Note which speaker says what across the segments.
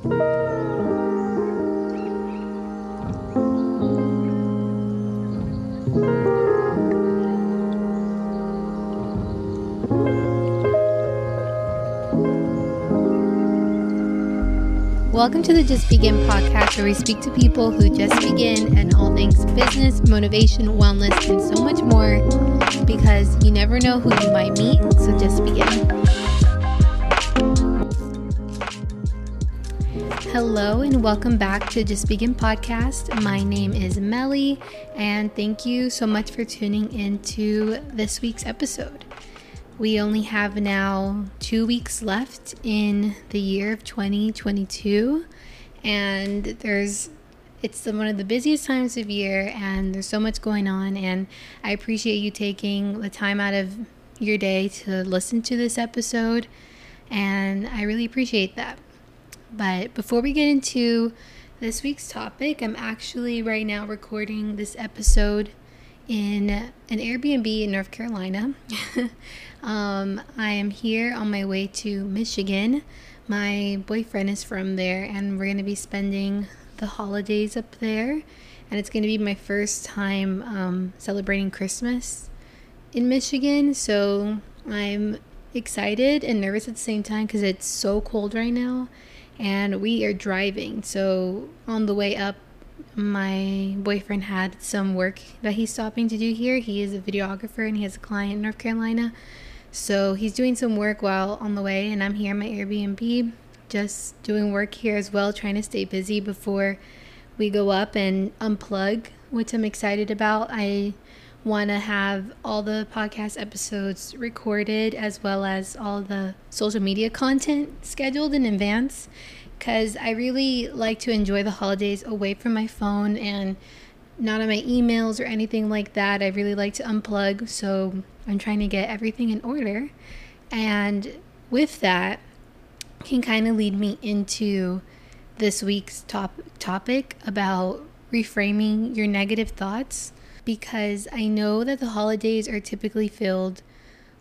Speaker 1: Welcome to the Just Begin podcast, where we speak to people who just begin and all things business, motivation, wellness, and so much more because you never know who you might meet. So just begin. Hello, and welcome back to Just Begin podcast. My name is Melly, and thank you so much for tuning into this week's episode. We only have now two weeks left in the year of 2022, and there's it's one of the busiest times of year, and there's so much going on. And I appreciate you taking the time out of your day to listen to this episode, and I really appreciate that. But before we get into this week's topic, I'm actually right now recording this episode in an Airbnb in North Carolina. um, I am here on my way to Michigan. My boyfriend is from there, and we're going to be spending the holidays up there. And it's going to be my first time um, celebrating Christmas in Michigan. So I'm excited and nervous at the same time because it's so cold right now. And we are driving. So on the way up, my boyfriend had some work that he's stopping to do here. He is a videographer and he has a client in North Carolina. So he's doing some work while on the way, and I'm here in my Airbnb just doing work here as well, trying to stay busy before we go up and unplug, which I'm excited about. I want to have all the podcast episodes recorded as well as all the social media content scheduled in advance because I really like to enjoy the holidays away from my phone and not on my emails or anything like that. I really like to unplug, so I'm trying to get everything in order. And with that, can kind of lead me into this week's top topic about reframing your negative thoughts because I know that the holidays are typically filled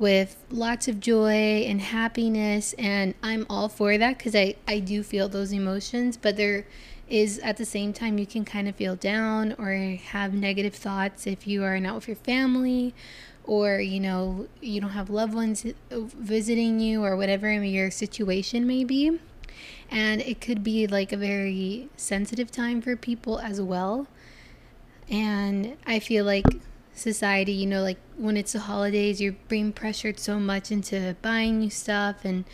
Speaker 1: with lots of joy and happiness and i'm all for that because I, I do feel those emotions but there is at the same time you can kind of feel down or have negative thoughts if you are not with your family or you know you don't have loved ones visiting you or whatever your situation may be. And it could be like a very sensitive time for people as well and i feel like society, you know, like when it's the holidays, you're being pressured so much into buying new stuff and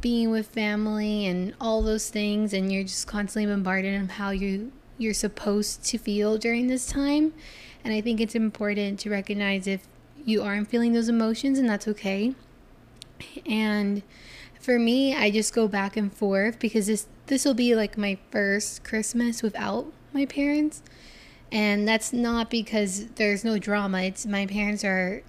Speaker 1: being with family and all those things and you're just constantly bombarded of how you you're supposed to feel during this time. And I think it's important to recognize if you aren't feeling those emotions and that's okay. And for me, I just go back and forth because this this will be like my first Christmas without my parents. And that's not because there's no drama. It's my parents are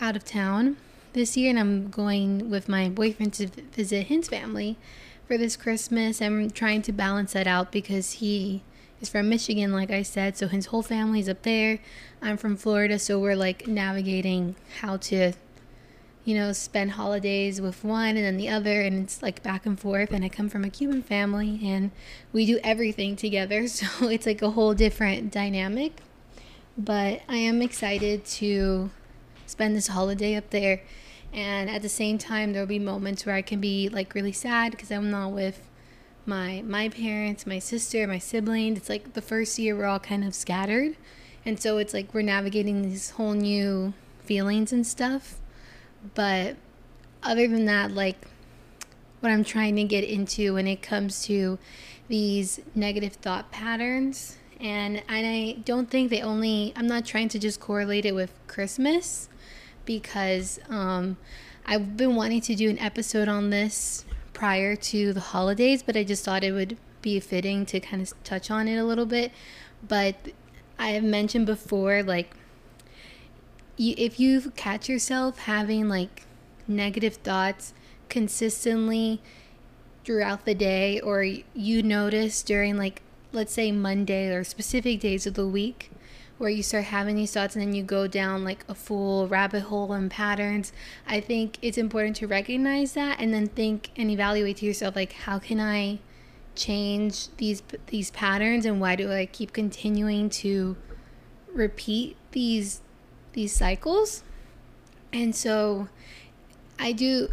Speaker 1: out of town this year, and I'm going with my boyfriend to visit his family for this Christmas. I'm trying to balance that out because he is from Michigan, like I said, so his whole family's up there. I'm from Florida, so we're like navigating how to you know, spend holidays with one and then the other, and it's like back and forth. And I come from a Cuban family, and we do everything together, so it's like a whole different dynamic. But I am excited to spend this holiday up there, and at the same time, there'll be moments where I can be like really sad because I'm not with my my parents, my sister, my siblings. It's like the first year we're all kind of scattered, and so it's like we're navigating these whole new feelings and stuff but other than that, like what I'm trying to get into when it comes to these negative thought patterns, and and I don't think they only. I'm not trying to just correlate it with Christmas because um, I've been wanting to do an episode on this prior to the holidays, but I just thought it would be fitting to kind of touch on it a little bit. But I have mentioned before, like you, if you catch yourself having like negative thoughts consistently throughout the day or you notice during like let's say Monday or specific days of the week where you start having these thoughts and then you go down like a full rabbit hole and patterns i think it's important to recognize that and then think and evaluate to yourself like how can i change these these patterns and why do I keep continuing to repeat these these cycles? And so I do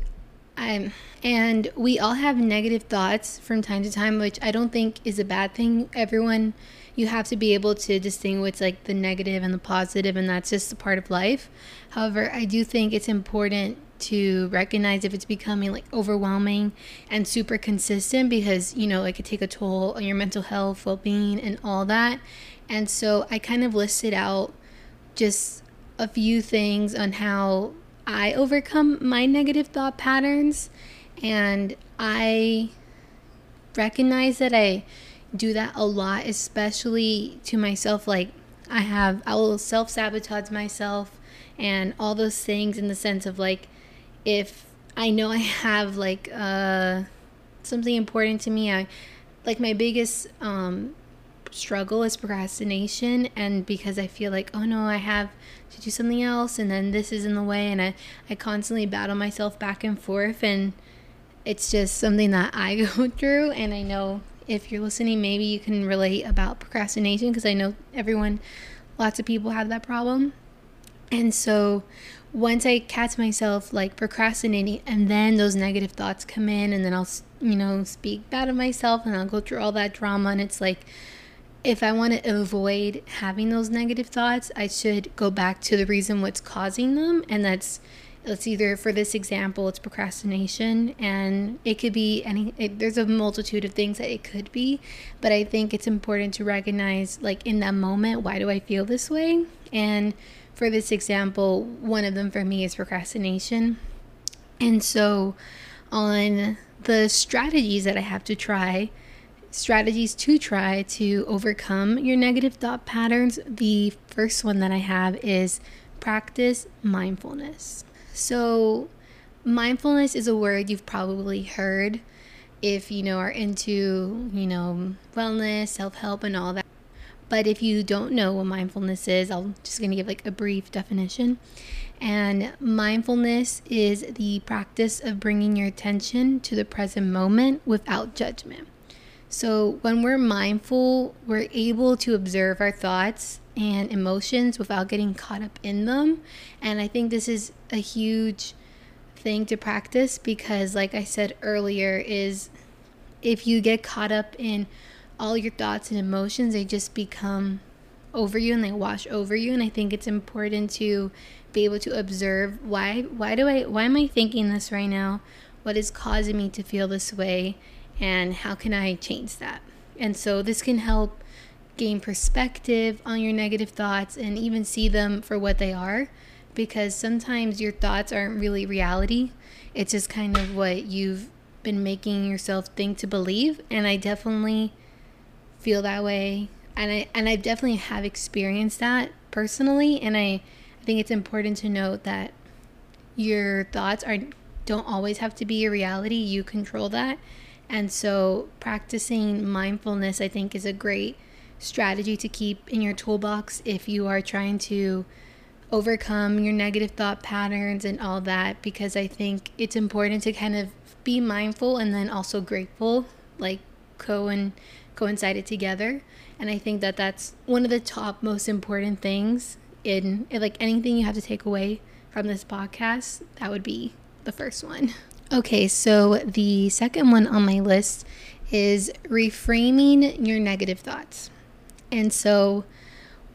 Speaker 1: I'm and we all have negative thoughts from time to time, which I don't think is a bad thing. Everyone you have to be able to distinguish like the negative and the positive and that's just a part of life. However, I do think it's important to recognize if it's becoming like overwhelming and super consistent because you know it could take a toll on your mental health well-being and all that and so i kind of listed out just a few things on how i overcome my negative thought patterns and i recognize that i do that a lot especially to myself like i have i will self-sabotage myself and all those things in the sense of like if I know I have like uh, something important to me, I like my biggest um, struggle is procrastination, and because I feel like oh no, I have to do something else, and then this is in the way, and I I constantly battle myself back and forth, and it's just something that I go through, and I know if you're listening, maybe you can relate about procrastination because I know everyone, lots of people have that problem. And so once I catch myself like procrastinating and then those negative thoughts come in and then I'll, you know, speak bad of myself and I'll go through all that drama and it's like if I want to avoid having those negative thoughts, I should go back to the reason what's causing them and that's it's either for this example it's procrastination and it could be any it, there's a multitude of things that it could be but i think it's important to recognize like in that moment why do i feel this way and for this example, one of them for me is procrastination. And so, on the strategies that I have to try, strategies to try to overcome your negative thought patterns, the first one that I have is practice mindfulness. So, mindfulness is a word you've probably heard if you know are into, you know, wellness, self-help and all that. But if you don't know what mindfulness is, I'm just going to give like a brief definition. And mindfulness is the practice of bringing your attention to the present moment without judgment. So when we're mindful, we're able to observe our thoughts and emotions without getting caught up in them. And I think this is a huge thing to practice because like I said earlier is if you get caught up in all your thoughts and emotions they just become over you and they wash over you. And i think it's important to be able to observe why why do i why am i thinking this right now? What is causing me to feel this way and how can i change that? And so this can help gain perspective on your negative thoughts and even see them for what they are because sometimes your thoughts aren't really reality. It's just kind of what you've been making yourself think to believe and i definitely feel that way. And I and I definitely have experienced that personally and I, I think it's important to note that your thoughts are don't always have to be a reality. You control that and so practicing mindfulness I think is a great strategy to keep in your toolbox if you are trying to overcome your negative thought patterns and all that because I think it's important to kind of be mindful and then also grateful like co and coincided together. And I think that that's one of the top most important things in, in like anything you have to take away from this podcast. That would be the first one. Okay, so the second one on my list is reframing your negative thoughts. And so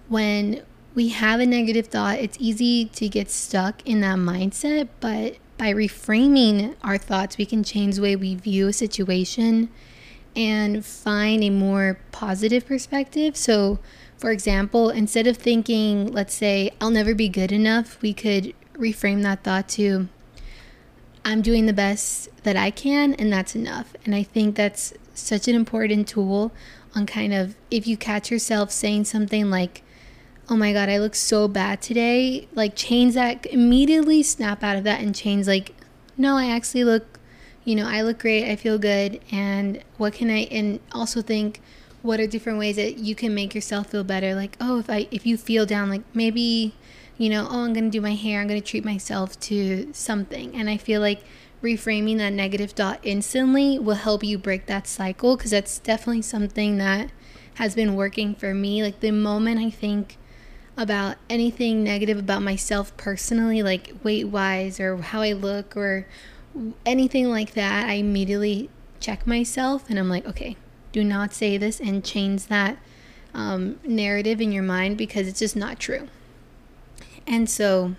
Speaker 1: when we have a negative thought, it's easy to get stuck in that mindset, but by reframing our thoughts, we can change the way we view a situation and find a more positive perspective. So, for example, instead of thinking, let's say, I'll never be good enough, we could reframe that thought to, I'm doing the best that I can, and that's enough. And I think that's such an important tool on kind of if you catch yourself saying something like, oh my God, I look so bad today, like change that, immediately snap out of that and change, like, no, I actually look you know, I look great, I feel good, and what can I, and also think, what are different ways that you can make yourself feel better? Like, oh, if I, if you feel down, like maybe, you know, oh, I'm gonna do my hair, I'm gonna treat myself to something. And I feel like reframing that negative thought instantly will help you break that cycle because that's definitely something that has been working for me. Like the moment I think about anything negative about myself personally, like weight wise or how I look or anything like that, I immediately check myself and I'm like, okay, do not say this and change that um, narrative in your mind because it's just not true. And so,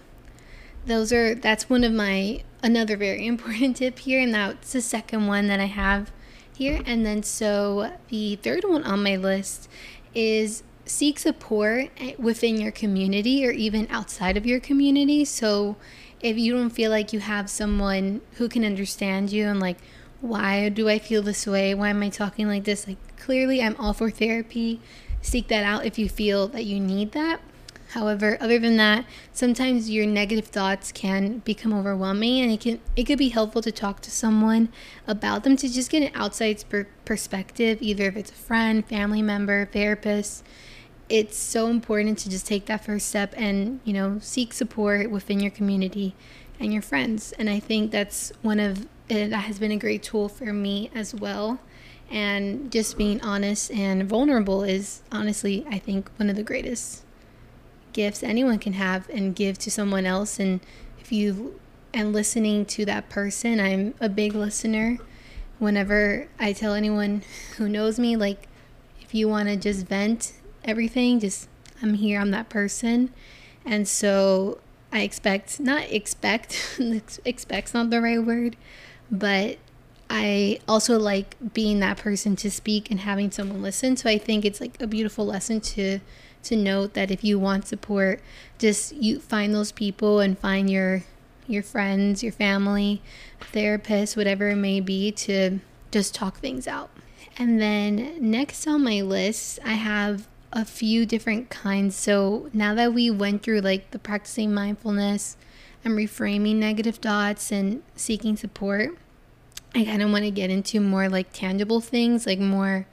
Speaker 1: those are that's one of my another very important tip here, and that's the second one that I have here. And then, so the third one on my list is seek support eh, within your community or even outside of your community. So, if you don't feel like you have someone who can understand you and like, why do I feel this way? Why am I talking like this? Like, clearly, I'm all for therapy. Seek that out if you feel that you need that. However, other than that, sometimes your negative thoughts can become overwhelming and it can it could be helpful to talk to someone about them to just get an outside per- perspective, either if it's a friend, family member, therapist. It's so important to just take that first step and, you know, seek support within your community and your friends. And I think that's one of eh, that has been a great tool for me as well. And just being honest and vulnerable is honestly, I think, one of the greatest gifts anyone can have and give to someone else. And if you and listening to that person, I'm a big listener. Whenever I tell anyone who knows me, like, if you want to just vent everything, just I'm here, I'm that person. And so I expect, not expect, expect's not the right word, but I also like being that person to speak and having someone listen. So I think it's like a beautiful lesson to to note that if you want support, just you find those people and find your your friends, your family, therapist, whatever it may be to just talk things out. And then next on my list, I have a few different kinds. So now that we went through like the practicing mindfulness and reframing negative thoughts and seeking support, I kind of want to get into more like tangible things, like more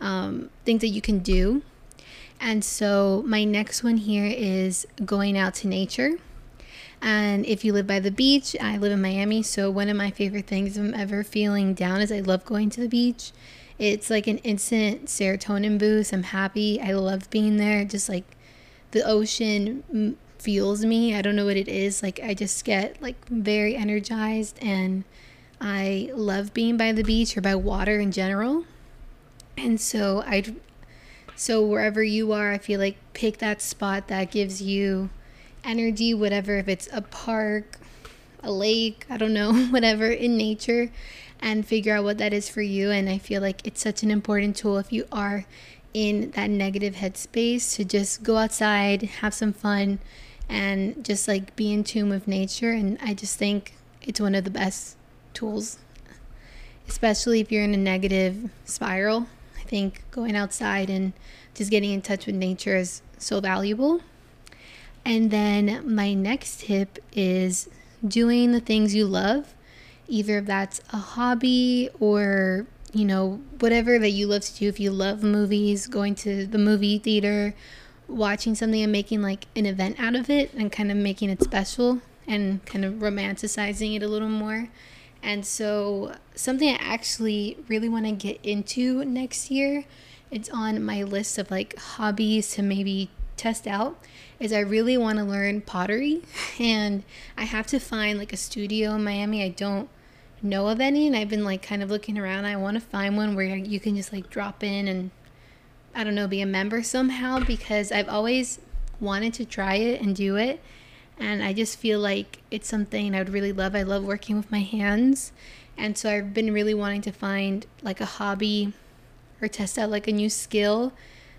Speaker 1: um, things that you can do and so my next one here is going out to nature. And if you live by the beach, I live in Miami, so one of my favorite things I'm ever feeling down is I love going to the beach. It's like an instant serotonin boost. I'm happy. I love being there. Just like the ocean fuels me. I don't know what it is. Like I just get like very energized and I love being by the beach or by water in general. And so I so wherever you are, I feel like pick that spot that gives you energy, whatever, if it's a park, a lake, I don't know, whatever in nature, and figure out what that is for you. And I feel like it's such an important tool if you are in that negative headspace to just go outside, have some fun, and just like be in tune with nature. And I just think it's one of the best tools, especially if you're in a negative spiral. Think going outside and just getting in touch with nature is so valuable. And then my next tip is doing the things you love, either if that's a hobby or, you know, whatever that you love to do. If you love movies, going to the movie theater, watching something and making like an event out of it and kind of making it special and kind of romanticizing it a little more. And so, something I actually really want to get into next year, it's on my list of like hobbies to maybe test out, is I really want to learn pottery. And I have to find like a studio in Miami. I don't know of any, and I've been like kind of looking around. I want to find one where you can just like drop in and I don't know, be a member somehow because I've always wanted to try it and do it and I just feel like it's something I would really love. I love working with my hands, and so I've been really wanting to find like a hobby or test out like a new skill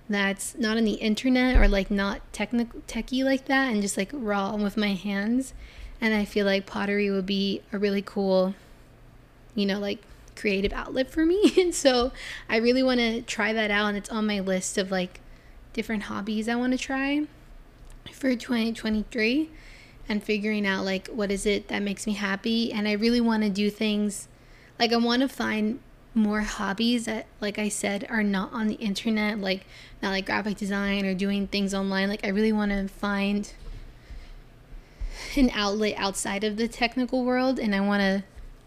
Speaker 1: that's not on the internet or like not technical techie like that and just like raw with my hands. And I feel like pottery would be a really cool, you know, like creative outlet for me. and so I really want to try that out and it's on my list of like different hobbies I want to try for 2023 and figuring out like what is it that makes me happy. And I really want to do things like I want to find more hobbies that like I said are not on the internet like not like graphic design or doing things online. Like I really want to find an outlet outside of the technical world. And I want to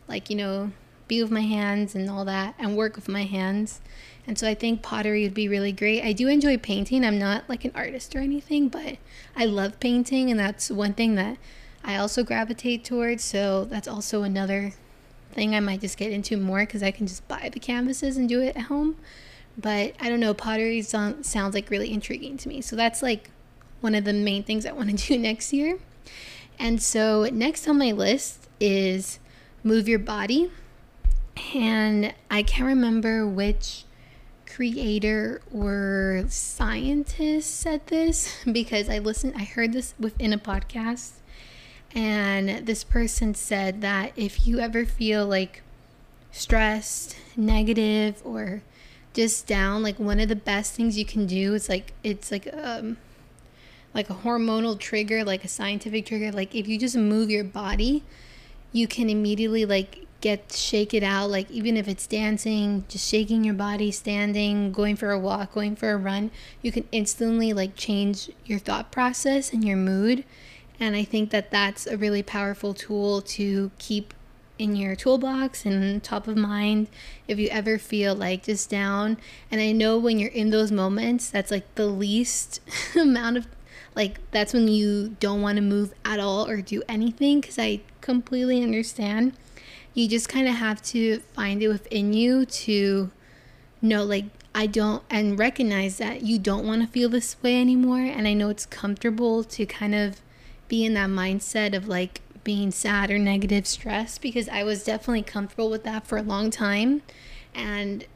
Speaker 1: like, you know, be with my hands and all that and work with my hands. And so I think pottery would be really great. I do enjoy painting. I'm not like an artist or anything, but I love painting and that's one thing that I also gravitate towards. So that's also another thing I might just get into more because I can just buy the canvases and do it at home. But I don't know, pottery sound, sounds like really intriguing to me. So that's like one of the main things I want to do next year. And so next on my list is move your body. And I can't remember which creator or scientist said this because I listened, I heard this within a podcast. And this person said that if you ever feel like stressed, negative, or just down, like one of the best things you can do is like, it's like, um, like a hormonal trigger, like a scientific trigger. Like if you just move your body, you can immediately like get shake it out like even if it's dancing just shaking your body standing going for a walk going for a run you can instantly like change your thought process and your mood. And i think that that's a really powerful tool to keep in your toolbox and top of mind if you ever feel like just down. And i know when you're in those moments that's like the least amount of like that's when you don't want to move at all or do anything because i completely understand you just kind of have to find it within you to know like I don't and recognize that you don't want to feel this way anymore and I know it's comfortable to kind of be in that mindset of like being sad or negative stress because I was definitely comfortable with that for a long time and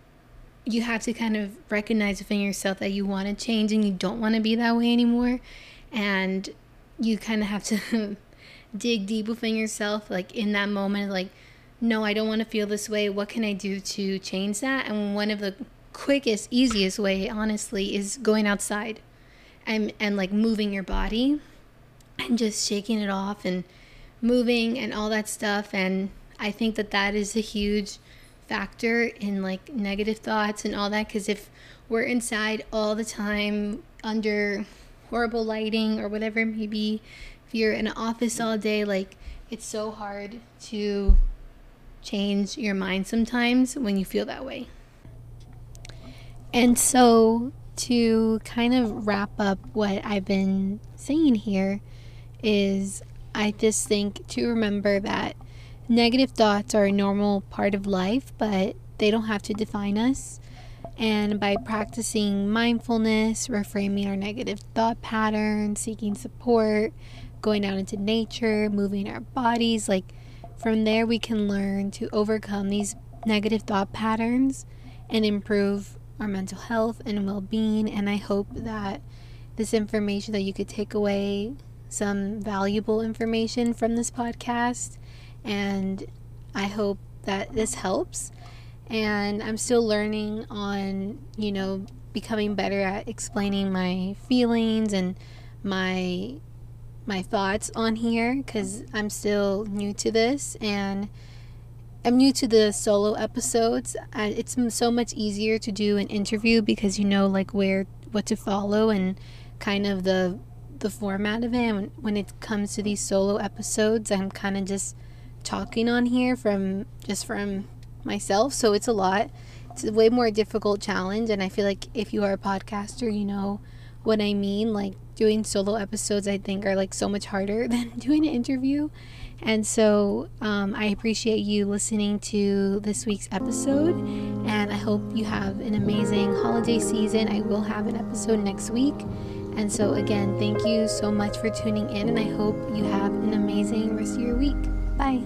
Speaker 1: you have to kind of recognize within yourself that you want to change and you don't want to be that way anymore and you kind of have to dig deep within yourself like in that moment like no, I don't want to feel this way. What can I do to change that? And one of the quickest, easiest way, honestly, is going outside and and like moving your body and just shaking it off and moving and all that stuff. And I think that that is a huge factor in like negative thoughts and all that. Because if we're inside all the time under horrible lighting or whatever it may be, if you're in an office all day, like it's so hard to change your mind sometimes when you feel that way. And so, to kind of wrap up what I've been saying here, is I just think to remember that negative thoughts are a normal part of life, but they don't have to define us. And by practicing mindfulness, reframing our negative thought patterns, seeking support, going out into nature, moving our bodies, like from there, we can learn to overcome these negative thought patterns and improve our mental health and well being. And I hope that this information that you could take away some valuable information from this podcast. And I hope that this helps. And I'm still learning on, you know, becoming better at explaining my feelings and my my thoughts on here because I'm still new to this and I'm new to the solo episodes. it's so much easier to do an interview because you know like where what to follow and kind of the the format of it. When it comes to these solo episodes, I'm kind of just talking on here from just from myself, so it's a lot. It's a way more difficult challenge, and I feel like if you are a podcaster, you know what I mean. Like doing solo episodes, I think, are like so much harder than doing an interview. And so um, I appreciate you listening to this week's episode. And I hope you have an amazing holiday season. I will have an episode next week. And so, again, thank you so much for tuning in. And I hope you have an amazing rest of your week. Bye.